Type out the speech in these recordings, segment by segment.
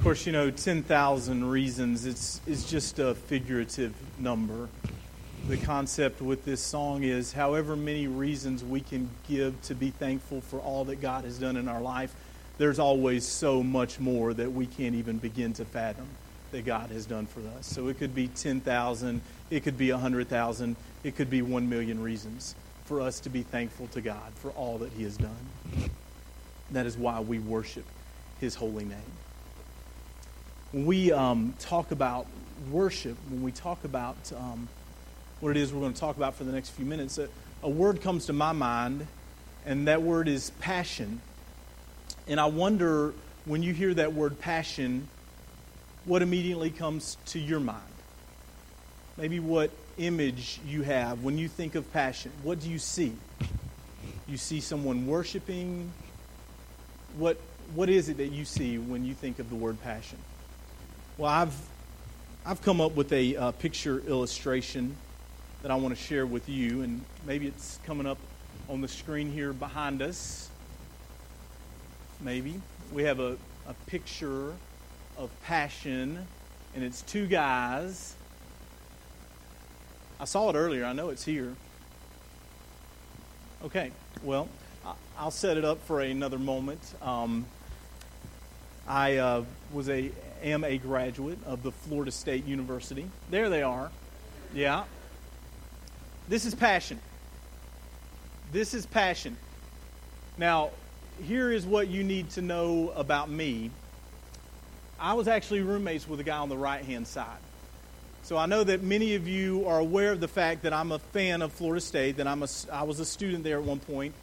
Of course, you know, 10,000 reasons, it's, it's just a figurative number. The concept with this song is however many reasons we can give to be thankful for all that God has done in our life, there's always so much more that we can't even begin to fathom that God has done for us. So it could be 10,000, it could be 100,000, it could be 1 million reasons for us to be thankful to God for all that He has done. That is why we worship His holy name. When we um, talk about worship, when we talk about um, what it is we're going to talk about for the next few minutes, a, a word comes to my mind, and that word is passion. And I wonder when you hear that word passion, what immediately comes to your mind? Maybe what image you have when you think of passion. What do you see? You see someone worshiping? What, what is it that you see when you think of the word passion? Well, I've, I've come up with a uh, picture illustration that I want to share with you, and maybe it's coming up on the screen here behind us. Maybe. We have a, a picture of passion, and it's two guys. I saw it earlier. I know it's here. Okay, well, I'll set it up for another moment. Um, I uh, was a am a graduate of the Florida State University. There they are. Yeah. This is passion. This is passion. Now, here is what you need to know about me I was actually roommates with a guy on the right hand side. So I know that many of you are aware of the fact that I'm a fan of Florida State, that I'm a, I was a student there at one point.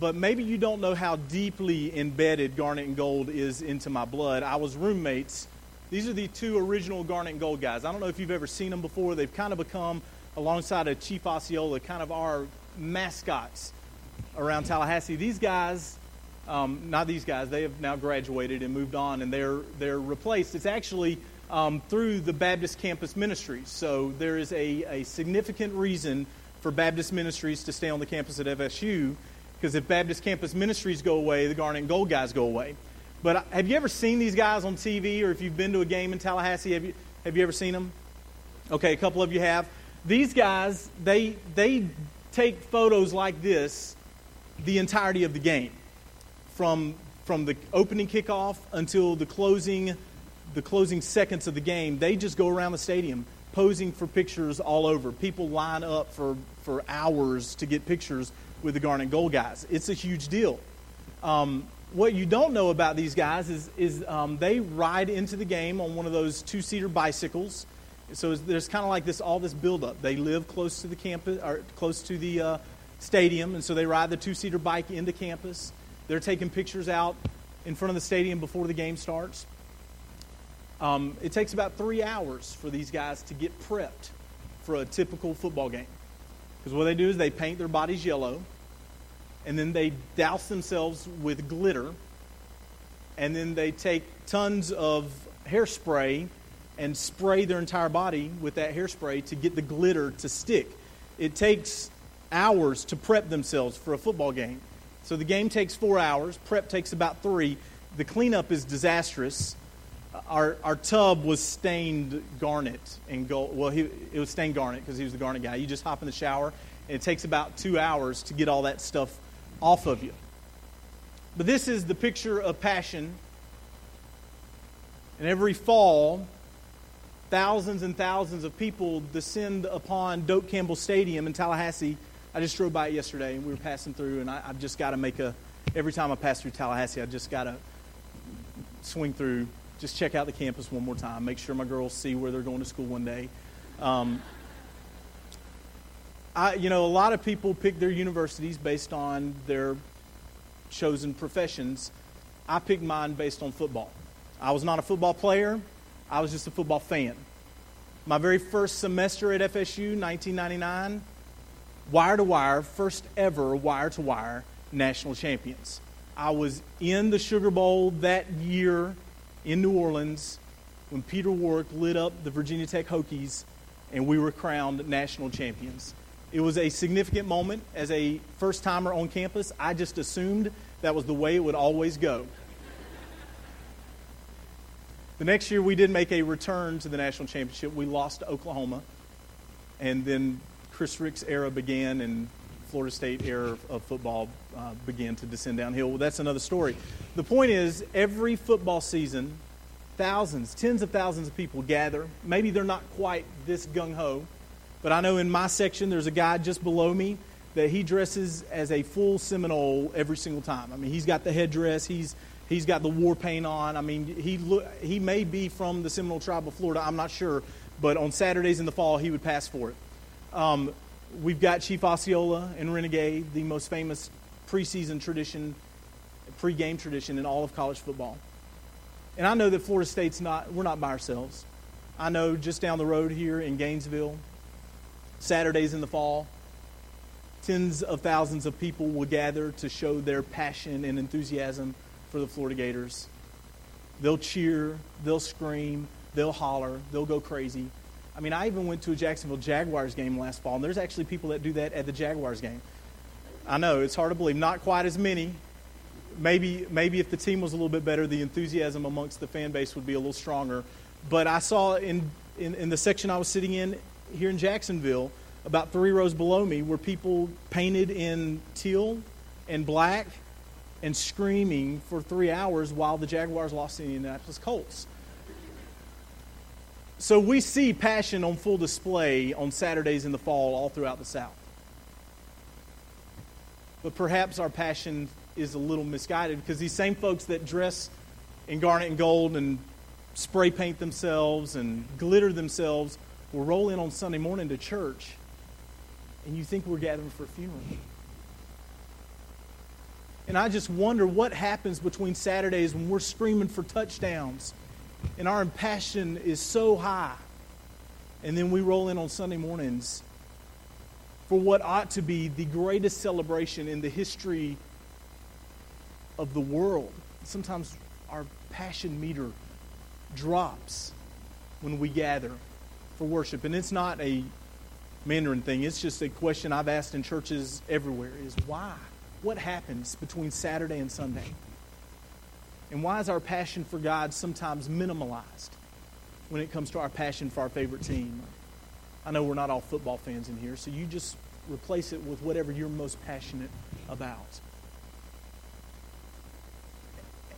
But maybe you don't know how deeply embedded Garnet and Gold is into my blood. I was roommates. These are the two original Garnet and Gold guys. I don't know if you've ever seen them before. They've kind of become, alongside of Chief Osceola, kind of our mascots around Tallahassee. These guys um, not these guys. They have now graduated and moved on, and they're they're replaced. It's actually um, through the Baptist Campus Ministries. So there is a, a significant reason for Baptist Ministries to stay on the campus at FSU, because if Baptist Campus Ministries go away, the Garnet and Gold guys go away. But uh, have you ever seen these guys on TV, or if you've been to a game in Tallahassee, have you have you ever seen them? Okay, a couple of you have. These guys, they they take photos like this the entirety of the game from, from the opening kickoff until the closing, the closing seconds of the game, they just go around the stadium posing for pictures all over. People line up for, for hours to get pictures with the Garnet Gold guys. It's a huge deal. Um, what you don't know about these guys is, is um, they ride into the game on one of those two seater bicycles. So there's kind of like this all this buildup. They live close to the campus or close to the uh, stadium, and so they ride the two seater bike into campus. They're taking pictures out in front of the stadium before the game starts. Um, it takes about three hours for these guys to get prepped for a typical football game. Because what they do is they paint their bodies yellow, and then they douse themselves with glitter, and then they take tons of hairspray and spray their entire body with that hairspray to get the glitter to stick. It takes hours to prep themselves for a football game. So the game takes four hours, prep takes about three. The cleanup is disastrous. Our, our tub was stained garnet and gold. Well, he, it was stained garnet because he was the garnet guy. You just hop in the shower, and it takes about two hours to get all that stuff off of you. But this is the picture of passion. And every fall, thousands and thousands of people descend upon Doak Campbell Stadium in Tallahassee I just drove by it yesterday and we were passing through, and I, have just got to make a. Every time I pass through Tallahassee, I just got to swing through, just check out the campus one more time, make sure my girls see where they're going to school one day. Um, I, you know, a lot of people pick their universities based on their chosen professions. I picked mine based on football. I was not a football player, I was just a football fan. My very first semester at FSU, 1999, wire to wire, first ever wire to wire national champions. I was in the Sugar Bowl that year in New Orleans when Peter Warrick lit up the Virginia Tech Hokies and we were crowned national champions. It was a significant moment as a first timer on campus. I just assumed that was the way it would always go. The next year, we did make a return to the national championship. We lost to Oklahoma, and then Chris Rix' era began, and Florida State era of football uh, began to descend downhill. Well, that's another story. The point is, every football season, thousands, tens of thousands of people gather. Maybe they're not quite this gung ho, but I know in my section there's a guy just below me that he dresses as a full Seminole every single time. I mean, he's got the headdress, he's he's got the war paint on. I mean, he look, he may be from the Seminole tribe of Florida. I'm not sure, but on Saturdays in the fall he would pass for it. Um, we've got Chief Osceola and Renegade, the most famous preseason tradition, pre-game tradition in all of college football. And I know that Florida State's not, we're not by ourselves. I know just down the road here in Gainesville, Saturdays in the fall, tens of thousands of people will gather to show their passion and enthusiasm for the Florida Gators. They'll cheer, they'll scream, they'll holler, they'll go crazy. I mean, I even went to a Jacksonville Jaguars game last fall, and there's actually people that do that at the Jaguars game. I know, it's hard to believe. Not quite as many maybe maybe if the team was a little bit better, the enthusiasm amongst the fan base would be a little stronger. But I saw in, in, in the section I was sitting in here in Jacksonville, about three rows below me, were people painted in teal and black and screaming for three hours while the Jaguars lost to the Indianapolis Colts. So we see passion on full display on Saturdays in the fall all throughout the South. But perhaps our passion is a little misguided because these same folks that dress in garnet and gold and spray paint themselves and glitter themselves will roll in on Sunday morning to church and you think we're gathering for a funeral. And I just wonder what happens between Saturdays when we're screaming for touchdowns and our passion is so high. And then we roll in on Sunday mornings for what ought to be the greatest celebration in the history of the world. Sometimes our passion meter drops when we gather for worship. And it's not a Mandarin thing, it's just a question I've asked in churches everywhere is why? What happens between Saturday and Sunday? And why is our passion for God sometimes minimalized when it comes to our passion for our favorite team? I know we're not all football fans in here, so you just replace it with whatever you're most passionate about.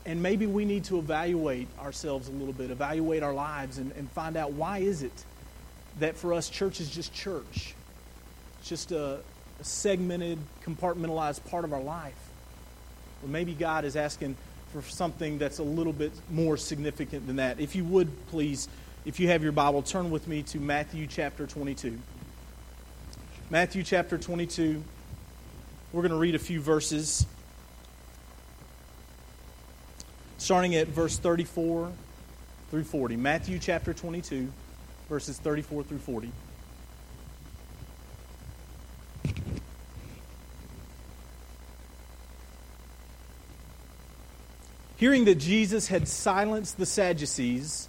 And maybe we need to evaluate ourselves a little bit, evaluate our lives, and, and find out why is it that for us church is just church. It's just a, a segmented, compartmentalized part of our life. Or maybe God is asking for something that's a little bit more significant than that. If you would, please, if you have your Bible, turn with me to Matthew chapter 22. Matthew chapter 22. We're going to read a few verses starting at verse 34 through 40. Matthew chapter 22, verses 34 through 40. Hearing that Jesus had silenced the Sadducees,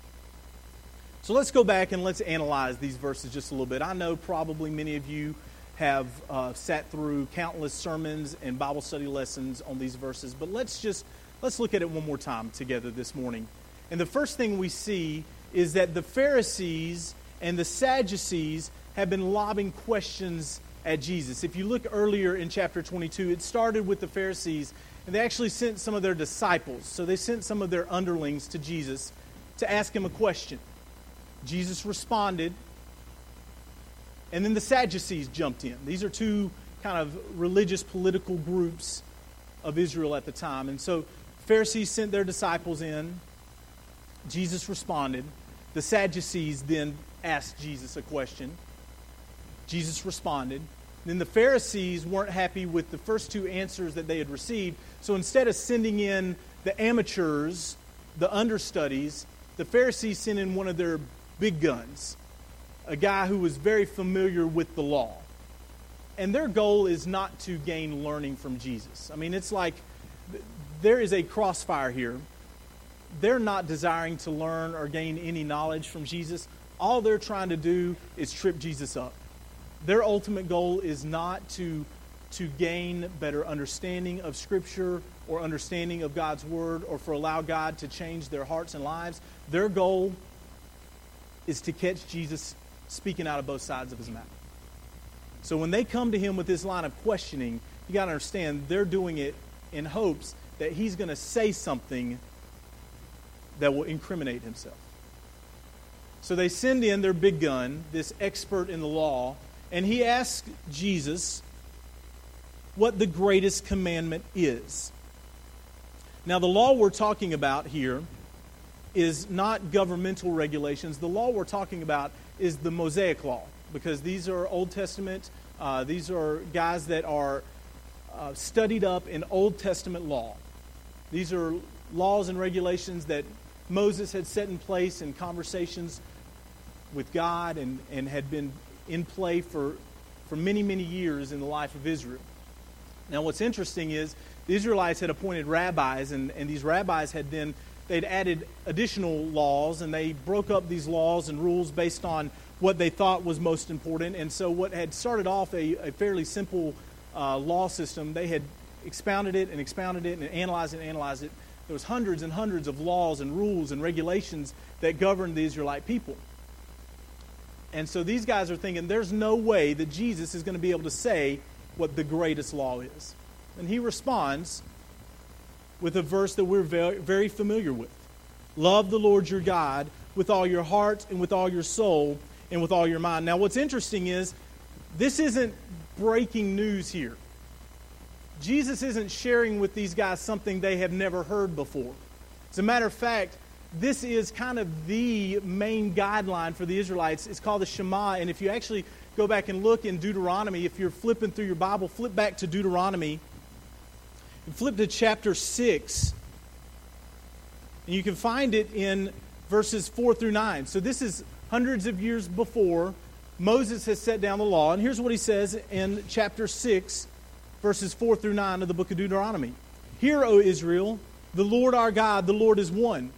So let's go back and let's analyze these verses just a little bit. I know probably many of you have uh, sat through countless sermons and Bible study lessons on these verses, but let's just let's look at it one more time together this morning. And the first thing we see is that the Pharisees and the Sadducees have been lobbing questions at Jesus. If you look earlier in chapter 22, it started with the Pharisees, and they actually sent some of their disciples. So they sent some of their underlings to Jesus to ask him a question. Jesus responded and then the Sadducees jumped in. These are two kind of religious political groups of Israel at the time. And so Pharisees sent their disciples in. Jesus responded. The Sadducees then asked Jesus a question. Jesus responded. Then the Pharisees weren't happy with the first two answers that they had received. So instead of sending in the amateurs the understudies, the Pharisees sent in one of their big guns, a guy who was very familiar with the law. And their goal is not to gain learning from Jesus. I mean, it's like there is a crossfire here. They're not desiring to learn or gain any knowledge from Jesus. All they're trying to do is trip Jesus up. Their ultimate goal is not to, to gain better understanding of Scripture or understanding of God's Word or for allow God to change their hearts and lives. Their goal is to catch Jesus speaking out of both sides of his mouth. So when they come to him with this line of questioning, you got to understand they're doing it in hopes that he's going to say something that will incriminate himself. So they send in their big gun, this expert in the law, and he asks Jesus what the greatest commandment is. Now, the law we're talking about here is not governmental regulations. The law we're talking about is the Mosaic Law, because these are Old Testament, uh, these are guys that are uh, studied up in Old Testament law. These are laws and regulations that Moses had set in place in conversations with God and, and had been in play for, for many, many years in the life of Israel. Now, what's interesting is the Israelites had appointed rabbis, and, and these rabbis had then they'd added additional laws, and they broke up these laws and rules based on what they thought was most important. And so, what had started off a, a fairly simple uh, law system, they had expounded it and expounded it and analyzed it and analyzed it. There was hundreds and hundreds of laws and rules and regulations that governed the Israelite people. And so these guys are thinking there's no way that Jesus is going to be able to say what the greatest law is. And he responds with a verse that we're very, familiar with Love the Lord your God with all your heart and with all your soul and with all your mind. Now, what's interesting is this isn't breaking news here. Jesus isn't sharing with these guys something they have never heard before. As a matter of fact, this is kind of the main guideline for the Israelites. It's called the Shema. And if you actually go back and look in Deuteronomy, if you're flipping through your Bible, flip back to Deuteronomy flip to chapter 6. And you can find it in verses 4 through 9. So this is hundreds of years before Moses has set down the law. And here's what he says in chapter 6, verses 4 through 9 of the book of Deuteronomy Hear, O Israel, the Lord our God, the Lord is one.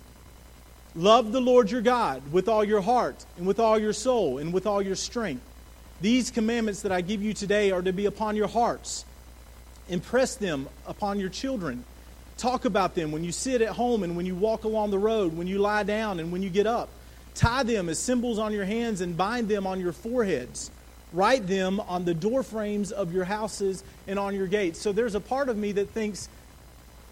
Love the Lord your God with all your heart, and with all your soul, and with all your strength. These commandments that I give you today are to be upon your hearts. Impress them upon your children. Talk about them when you sit at home and when you walk along the road, when you lie down and when you get up. Tie them as symbols on your hands and bind them on your foreheads. Write them on the door frames of your houses and on your gates. So there's a part of me that thinks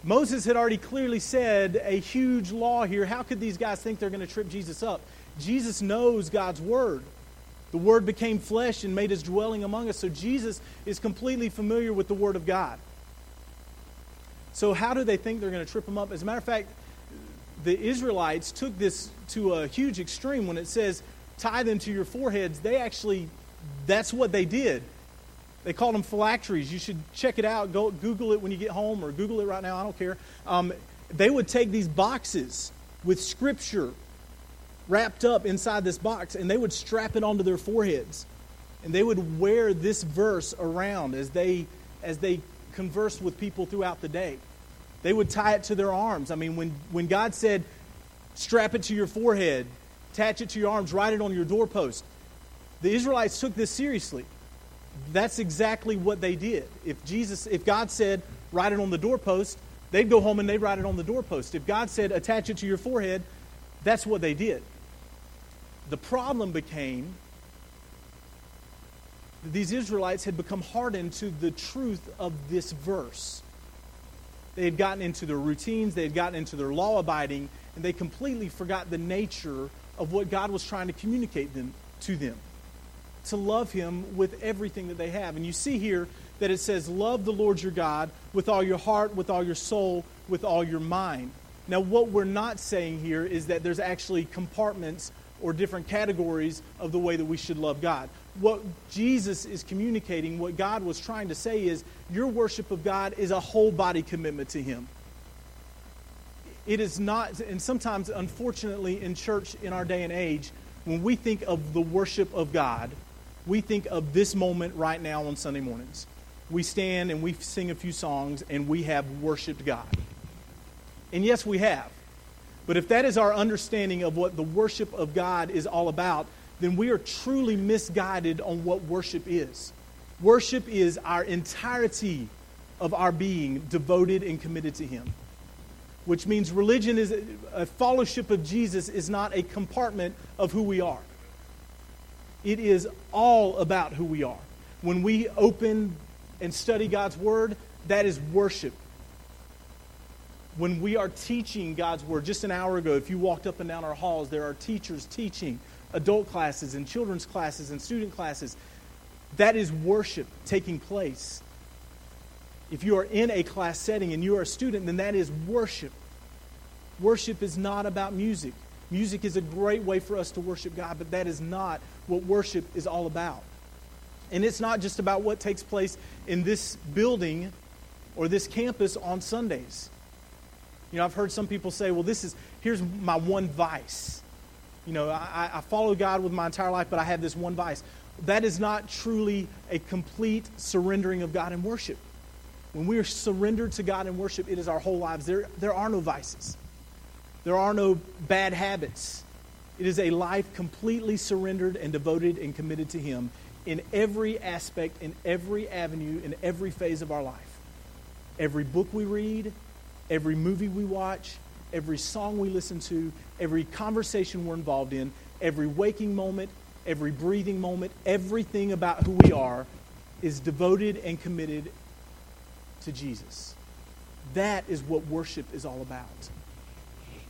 Moses had already clearly said a huge law here. How could these guys think they're going to trip Jesus up? Jesus knows God's word. The Word became flesh and made his dwelling among us. So Jesus is completely familiar with the Word of God. So, how do they think they're going to trip him up? As a matter of fact, the Israelites took this to a huge extreme when it says, tie them to your foreheads. They actually, that's what they did. They called them phylacteries. You should check it out. Go Google it when you get home or Google it right now. I don't care. Um, they would take these boxes with scripture wrapped up inside this box, and they would strap it onto their foreheads. And they would wear this verse around as they, as they conversed with people throughout the day. They would tie it to their arms. I mean, when, when God said, strap it to your forehead, attach it to your arms, write it on your doorpost, the Israelites took this seriously. That's exactly what they did. If Jesus, if God said, write it on the doorpost, they'd go home and they'd write it on the doorpost. If God said, attach it to your forehead, that's what they did. The problem became that these Israelites had become hardened to the truth of this verse. They had gotten into their routines, they had gotten into their law abiding, and they completely forgot the nature of what God was trying to communicate them, to them. To love Him with everything that they have. And you see here that it says, Love the Lord your God with all your heart, with all your soul, with all your mind. Now, what we're not saying here is that there's actually compartments or different categories of the way that we should love God. What Jesus is communicating, what God was trying to say is your worship of God is a whole body commitment to Him. it is not, and sometimes, unfortunately, in church in our day and age, when we think of the worship of God, we think of this moment right now on Sunday mornings. We stand and we sing a few songs and we have worshiped God. And yes, we have. But if that is our understanding of what the worship of God is all about, then we are truly misguided on what worship is. Worship is our entirety of our being devoted and committed to Him. Which means religion is a fellowship of Jesus is not a compartment of who we are. It is all about who we are. When we open and study God's Word, that is worship. When we are teaching God's Word, just an hour ago, if you walked up and down our halls, there are teachers teaching adult classes and children's classes and student classes. That is worship taking place. If you are in a class setting and you are a student, then that is worship. Worship is not about music. Music is a great way for us to worship God, but that is not what worship is all about. And it's not just about what takes place in this building or this campus on Sundays. You know, I've heard some people say, well, this is, here's my one vice. You know, I, I follow God with my entire life, but I have this one vice. That is not truly a complete surrendering of God in worship. When we are surrendered to God in worship, it is our whole lives. There, there are no vices, there are no bad habits. It is a life completely surrendered and devoted and committed to Him in every aspect, in every avenue, in every phase of our life. Every book we read, every movie we watch, every song we listen to, every conversation we're involved in, every waking moment, every breathing moment, everything about who we are is devoted and committed to Jesus. That is what worship is all about.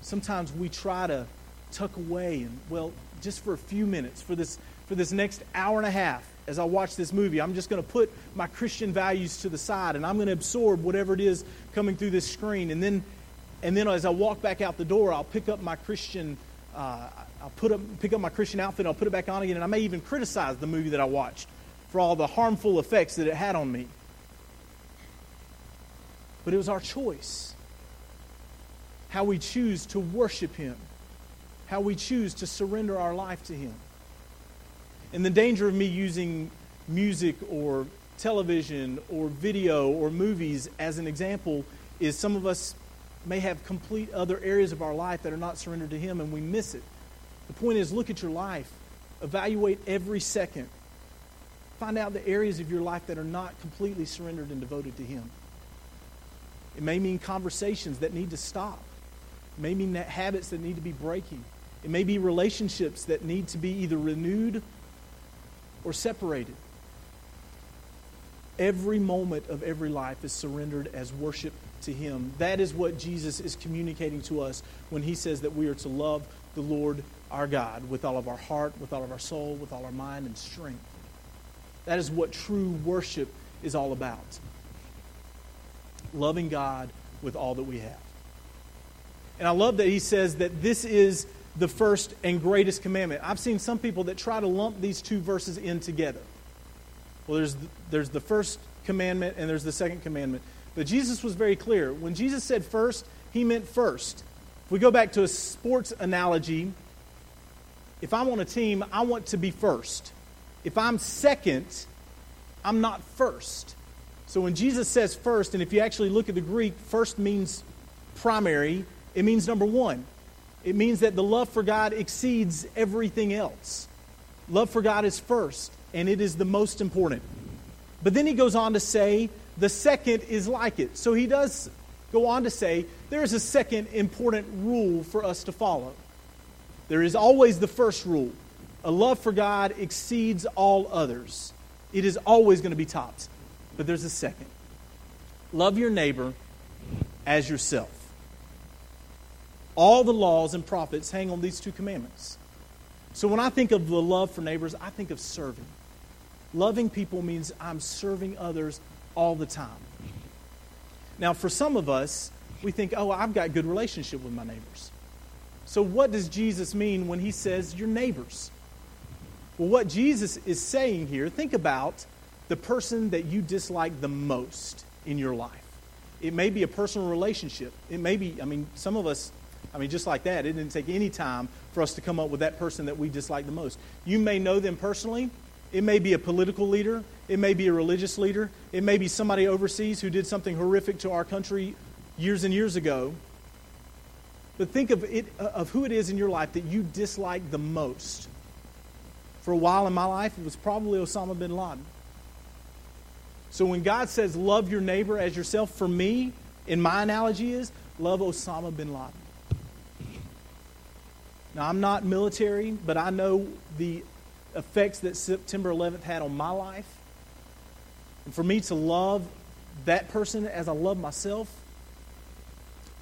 Sometimes we try to tuck away and, well, just for a few minutes, for this, for this next hour and a half, as I watch this movie, I'm just going to put my Christian values to the side and I'm going to absorb whatever it is coming through this screen. And then, and then as I walk back out the door, I'll pick up my Christian, uh, I'll put up, pick up my Christian outfit, I'll put it back on again, and I may even criticize the movie that I watched for all the harmful effects that it had on me. But it was our choice how we choose to worship Him, how we choose to surrender our life to Him. And the danger of me using music or television or video or movies as an example is some of us may have complete other areas of our life that are not surrendered to Him and we miss it. The point is look at your life, evaluate every second. Find out the areas of your life that are not completely surrendered and devoted to Him. It may mean conversations that need to stop. It may mean that habits that need to be breaking. It may be relationships that need to be either renewed or separated. Every moment of every life is surrendered as worship to Him. That is what Jesus is communicating to us when He says that we are to love the Lord our God with all of our heart, with all of our soul, with all our mind and strength. That is what true worship is all about loving God with all that we have. And I love that he says that this is the first and greatest commandment. I've seen some people that try to lump these two verses in together. Well, there's the, there's the first commandment and there's the second commandment. But Jesus was very clear. When Jesus said first, he meant first. If we go back to a sports analogy, if I'm on a team, I want to be first. If I'm second, I'm not first. So when Jesus says first, and if you actually look at the Greek, first means primary, it means number one. It means that the love for God exceeds everything else. Love for God is first, and it is the most important. But then he goes on to say, the second is like it. So he does go on to say, there is a second important rule for us to follow. There is always the first rule a love for God exceeds all others. It is always going to be topped. But there's a second love your neighbor as yourself. All the laws and prophets hang on these two commandments. So when I think of the love for neighbors, I think of serving. Loving people means I'm serving others all the time. Now, for some of us, we think, oh, I've got good relationship with my neighbors. So what does Jesus mean when he says your neighbors? Well, what Jesus is saying here, think about the person that you dislike the most in your life. It may be a personal relationship. It may be, I mean, some of us I mean, just like that, it didn't take any time for us to come up with that person that we dislike the most. You may know them personally. It may be a political leader. It may be a religious leader. It may be somebody overseas who did something horrific to our country years and years ago. But think of, it, uh, of who it is in your life that you dislike the most. For a while in my life, it was probably Osama bin Laden. So when God says, love your neighbor as yourself, for me, in my analogy, is love Osama bin Laden. Now, I'm not military, but I know the effects that September 11th had on my life. And for me to love that person as I love myself,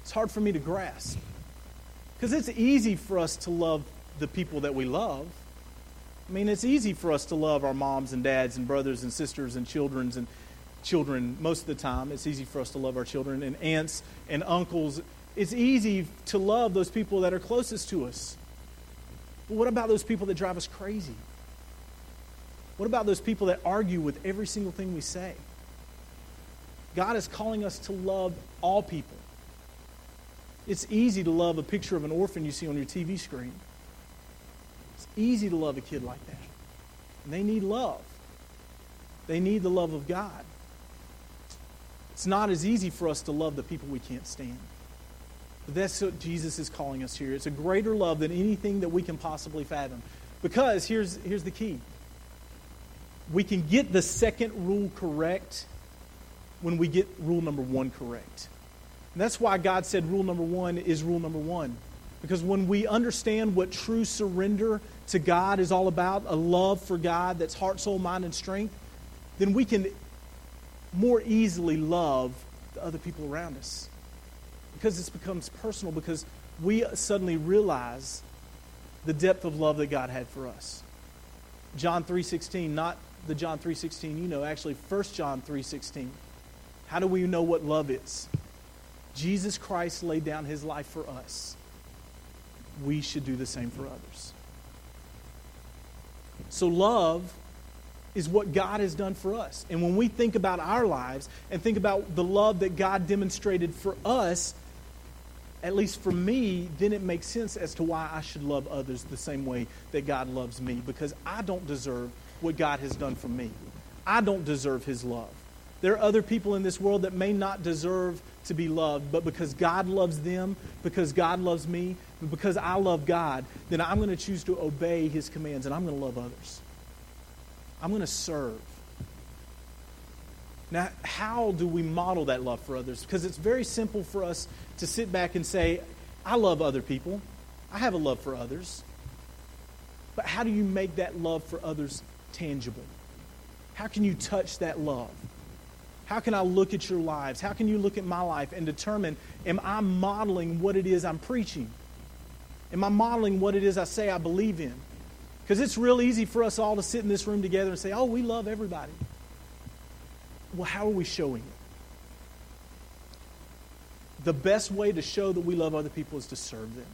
it's hard for me to grasp. Because it's easy for us to love the people that we love. I mean, it's easy for us to love our moms and dads and brothers and sisters and children's and children most of the time. It's easy for us to love our children and aunts and uncles. It's easy to love those people that are closest to us. But what about those people that drive us crazy? What about those people that argue with every single thing we say? God is calling us to love all people. It's easy to love a picture of an orphan you see on your TV screen. It's easy to love a kid like that. And they need love. They need the love of God. It's not as easy for us to love the people we can't stand. That's what Jesus is calling us here. It's a greater love than anything that we can possibly fathom. Because here's, here's the key we can get the second rule correct when we get rule number one correct. And that's why God said rule number one is rule number one. Because when we understand what true surrender to God is all about, a love for God that's heart, soul, mind, and strength, then we can more easily love the other people around us because this becomes personal because we suddenly realize the depth of love that God had for us. John 3:16, not the John 3:16 you know, actually 1 John 3:16. How do we know what love is? Jesus Christ laid down his life for us. We should do the same for others. So love is what God has done for us. And when we think about our lives and think about the love that God demonstrated for us, at least for me, then it makes sense as to why I should love others the same way that God loves me because I don't deserve what God has done for me. I don't deserve His love. There are other people in this world that may not deserve to be loved, but because God loves them, because God loves me, because I love God, then I'm going to choose to obey His commands and I'm going to love others. I'm going to serve. Now, how do we model that love for others? Because it's very simple for us to sit back and say, I love other people. I have a love for others. But how do you make that love for others tangible? How can you touch that love? How can I look at your lives? How can you look at my life and determine, am I modeling what it is I'm preaching? Am I modeling what it is I say I believe in? Because it's real easy for us all to sit in this room together and say, oh, we love everybody well, how are we showing it? The best way to show that we love other people is to serve them.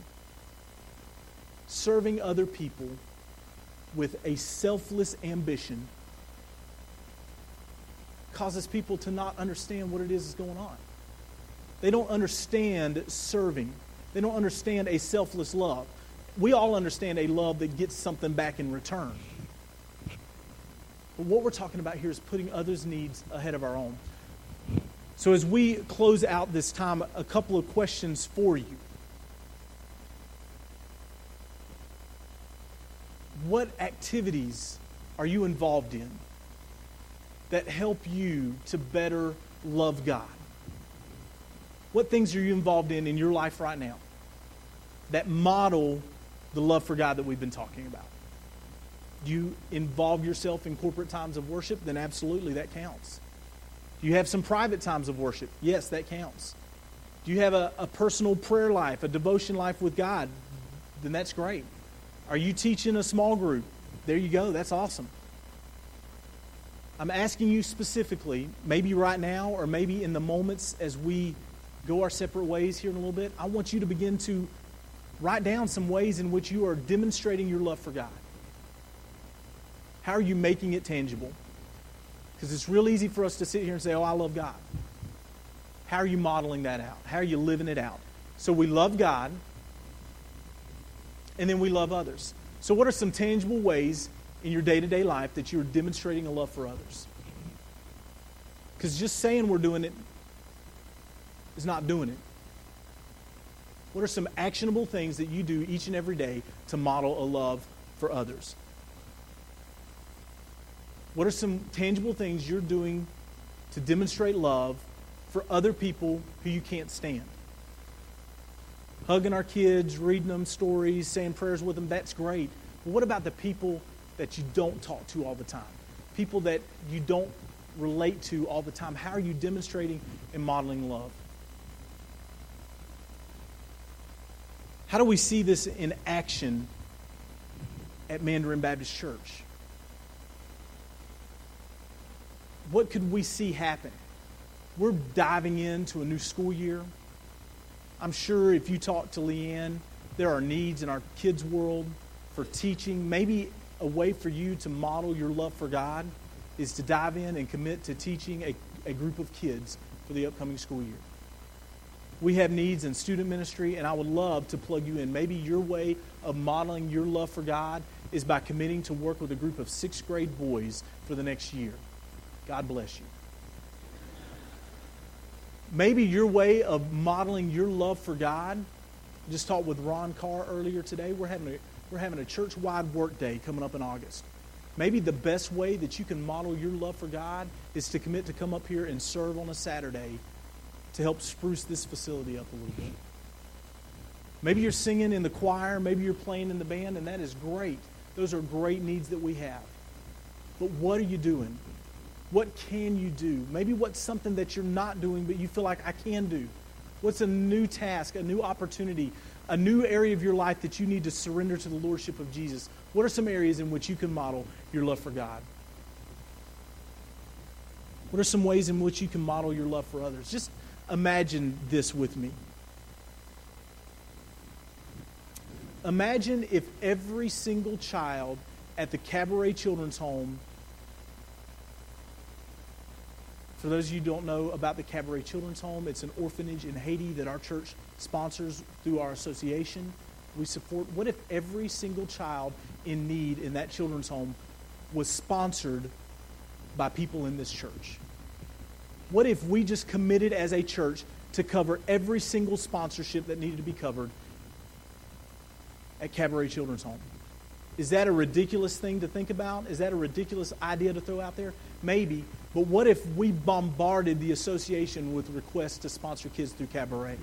Serving other people with a selfless ambition causes people to not understand what it is that's going on. They don't understand serving. They don't understand a selfless love. We all understand a love that gets something back in return. But what we're talking about here is putting others' needs ahead of our own. So, as we close out this time, a couple of questions for you. What activities are you involved in that help you to better love God? What things are you involved in in your life right now that model the love for God that we've been talking about? You involve yourself in corporate times of worship? Then absolutely that counts. Do you have some private times of worship? Yes, that counts. Do you have a, a personal prayer life, a devotion life with God? Then that's great. Are you teaching a small group? There you go. That's awesome. I'm asking you specifically, maybe right now or maybe in the moments as we go our separate ways here in a little bit, I want you to begin to write down some ways in which you are demonstrating your love for God. How are you making it tangible? Because it's real easy for us to sit here and say, oh, I love God. How are you modeling that out? How are you living it out? So we love God. and then we love others. So, what are some tangible ways in your day to day life that you're demonstrating a love for others? Because just saying we're doing it is not doing it. What are some actionable things that you do each and every day to model a love for others? What are some tangible things you're doing to demonstrate love for other people who you can't stand? Hugging our kids, reading them stories, saying prayers with them, that's great. But what about the people that you don't talk to all the time? People that you don't relate to all the time? How are you demonstrating and modeling love? How do we see this in action at Mandarin Baptist Church? What could we see happen? We're diving into a new school year. I'm sure if you talk to Leanne, there are needs in our kids' world for teaching. Maybe a way for you to model your love for God is to dive in and commit to teaching a, a group of kids for the upcoming school year. We have needs in student ministry, and I would love to plug you in. Maybe your way of modeling your love for God is by committing to work with a group of sixth grade boys for the next year. God bless you. Maybe your way of modeling your love for God, just talked with Ron Carr earlier today. We're having a, we're having a church wide work day coming up in August. Maybe the best way that you can model your love for God is to commit to come up here and serve on a Saturday to help spruce this facility up a little bit. Maybe you're singing in the choir, maybe you're playing in the band, and that is great. Those are great needs that we have. But what are you doing? What can you do? Maybe what's something that you're not doing, but you feel like I can do? What's a new task, a new opportunity, a new area of your life that you need to surrender to the Lordship of Jesus? What are some areas in which you can model your love for God? What are some ways in which you can model your love for others? Just imagine this with me. Imagine if every single child at the Cabaret Children's Home, for those of you who don't know about the Cabaret Children's Home, it's an orphanage in Haiti that our church sponsors through our association. We support. What if every single child in need in that children's home was sponsored by people in this church? What if we just committed as a church to cover every single sponsorship that needed to be covered at Cabaret Children's Home? Is that a ridiculous thing to think about? Is that a ridiculous idea to throw out there? Maybe. But what if we bombarded the association with requests to sponsor kids through Cabaret?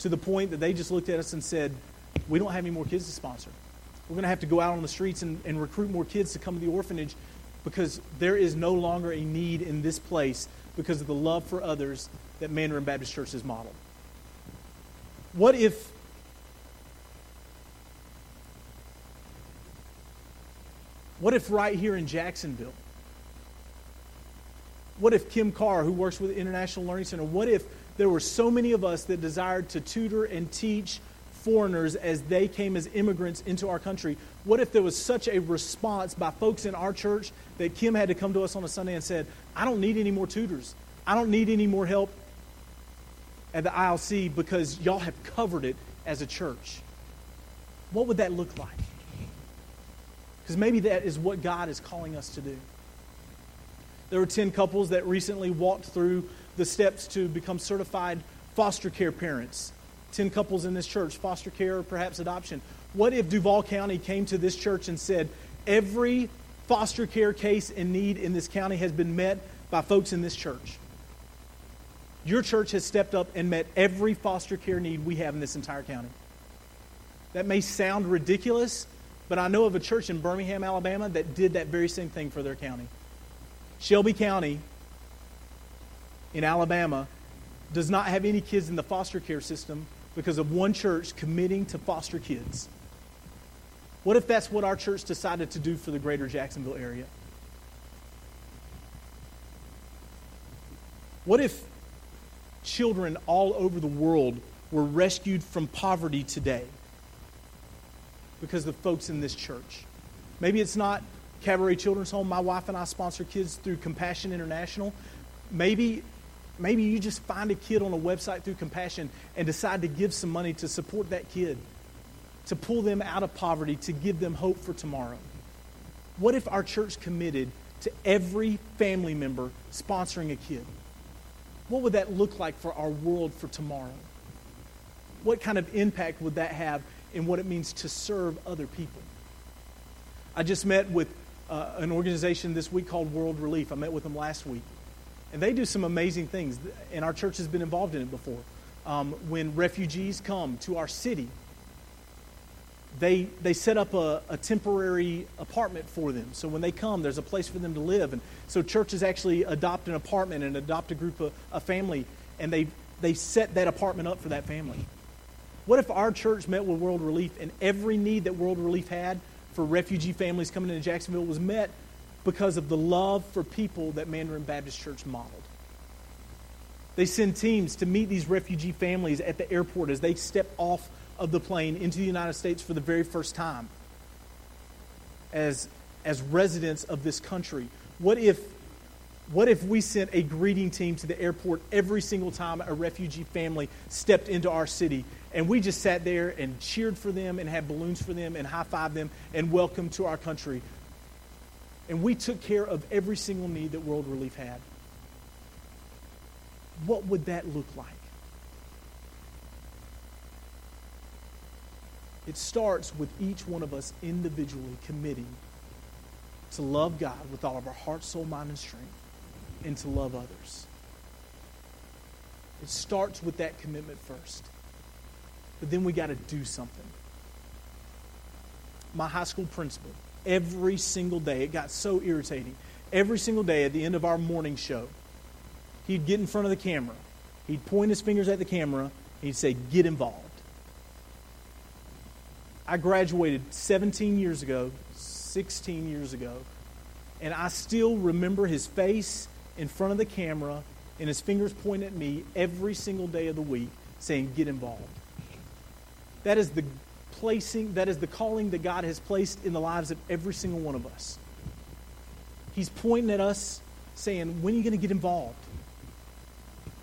To the point that they just looked at us and said, We don't have any more kids to sponsor. We're going to have to go out on the streets and, and recruit more kids to come to the orphanage because there is no longer a need in this place because of the love for others that Mandarin Baptist Church has modeled. What if What if right here in Jacksonville? What if Kim Carr, who works with the International Learning Center, what if there were so many of us that desired to tutor and teach foreigners as they came as immigrants into our country? What if there was such a response by folks in our church that Kim had to come to us on a Sunday and said, I don't need any more tutors. I don't need any more help at the ILC because y'all have covered it as a church. What would that look like? Because maybe that is what God is calling us to do. There were 10 couples that recently walked through the steps to become certified foster care parents. 10 couples in this church, foster care or perhaps adoption. What if Duval County came to this church and said, every foster care case in need in this county has been met by folks in this church. Your church has stepped up and met every foster care need we have in this entire county. That may sound ridiculous, but I know of a church in Birmingham, Alabama that did that very same thing for their county. Shelby County in Alabama does not have any kids in the foster care system because of one church committing to foster kids. What if that's what our church decided to do for the greater Jacksonville area? What if children all over the world were rescued from poverty today because of folks in this church? Maybe it's not Cabaret Children's Home. My wife and I sponsor kids through Compassion International. Maybe maybe you just find a kid on a website through Compassion and decide to give some money to support that kid to pull them out of poverty, to give them hope for tomorrow? What if our church committed to every family member sponsoring a kid? What would that look like for our world for tomorrow? What kind of impact would that have in what it means to serve other people? I just met with uh, an organization this week called World Relief. I met with them last week. And they do some amazing things, and our church has been involved in it before. Um, when refugees come to our city, they, they set up a, a, temporary apartment for them. So when they come, there's a place for them to live. And so churches actually adopt an apartment and adopt a group of a family, and they, they set that apartment up for that family. What if our church met with World Relief and every need that World Relief had for refugee families coming into Jacksonville was met because of the love for people that Mandarin Baptist Church modeled? They send teams to meet these refugee families at the airport as they step off of the plane into the United States for the very first time as, as residents of this country? What if, what if we sent a greeting team to the airport every single time a refugee family stepped into our city and we just sat there and cheered for them and had balloons for them and high fived them and welcomed to our country? And we took care of every single need that World Relief had. What would that look like? It starts with each one of us individually committing to love God with all of our heart, soul, mind, and strength, and to love others. It starts with that commitment first. But then we got to do something. My high school principal, every single day, it got so irritating. Every single day at the end of our morning show, he'd get in front of the camera. He'd point his fingers at the camera. he'd say, Get involved. I graduated 17 years ago, 16 years ago, and I still remember his face in front of the camera and his fingers pointing at me every single day of the week saying, Get involved. That is the placing, that is the calling that God has placed in the lives of every single one of us. He's pointing at us saying, When are you going to get involved?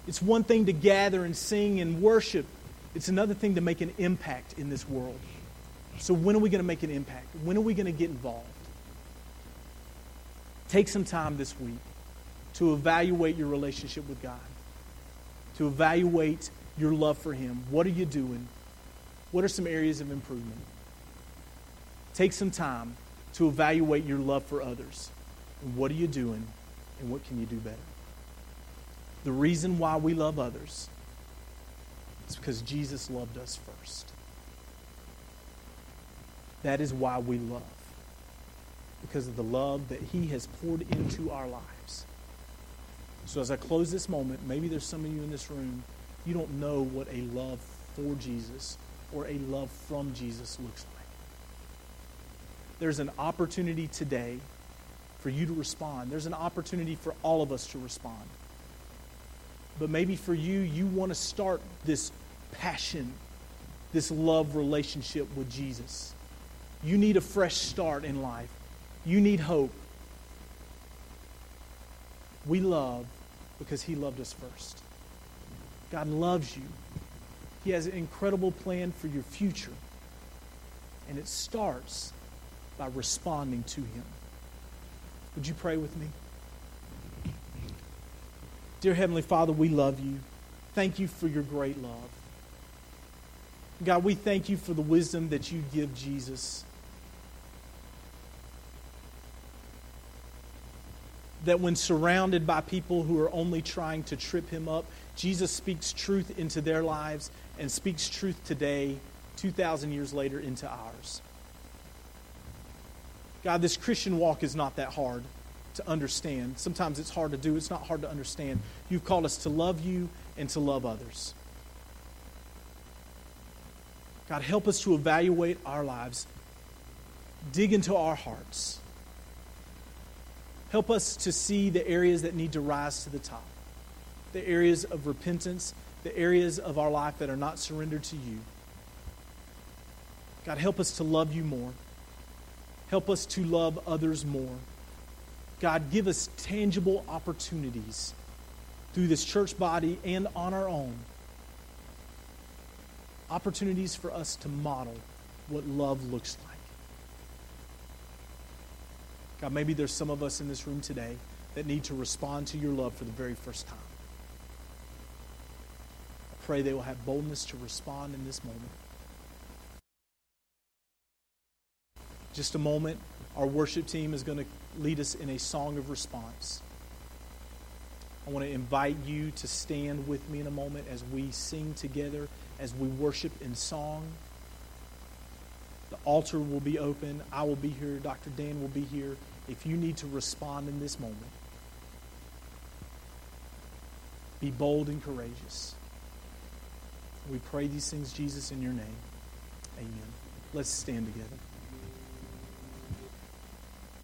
It's one thing to gather and sing and worship, it's another thing to make an impact in this world. So, when are we going to make an impact? When are we going to get involved? Take some time this week to evaluate your relationship with God, to evaluate your love for Him. What are you doing? What are some areas of improvement? Take some time to evaluate your love for others. And what are you doing? And what can you do better? The reason why we love others is because Jesus loved us first. That is why we love. Because of the love that He has poured into our lives. So, as I close this moment, maybe there's some of you in this room, you don't know what a love for Jesus or a love from Jesus looks like. There's an opportunity today for you to respond. There's an opportunity for all of us to respond. But maybe for you, you want to start this passion, this love relationship with Jesus. You need a fresh start in life. You need hope. We love because He loved us first. God loves you. He has an incredible plan for your future. And it starts by responding to Him. Would you pray with me? Dear Heavenly Father, we love you. Thank you for your great love. God, we thank you for the wisdom that you give Jesus. That when surrounded by people who are only trying to trip him up, Jesus speaks truth into their lives and speaks truth today, 2,000 years later, into ours. God, this Christian walk is not that hard to understand. Sometimes it's hard to do, it's not hard to understand. You've called us to love you and to love others. God, help us to evaluate our lives, dig into our hearts Help us to see the areas that need to rise to the top, the areas of repentance, the areas of our life that are not surrendered to you. God, help us to love you more. Help us to love others more. God, give us tangible opportunities through this church body and on our own. Opportunities for us to model what love looks like. God, maybe there's some of us in this room today that need to respond to your love for the very first time. I pray they will have boldness to respond in this moment. Just a moment, our worship team is going to lead us in a song of response. I want to invite you to stand with me in a moment as we sing together, as we worship in song. The altar will be open. I will be here. Dr. Dan will be here. If you need to respond in this moment, be bold and courageous. We pray these things, Jesus, in your name. Amen. Let's stand together.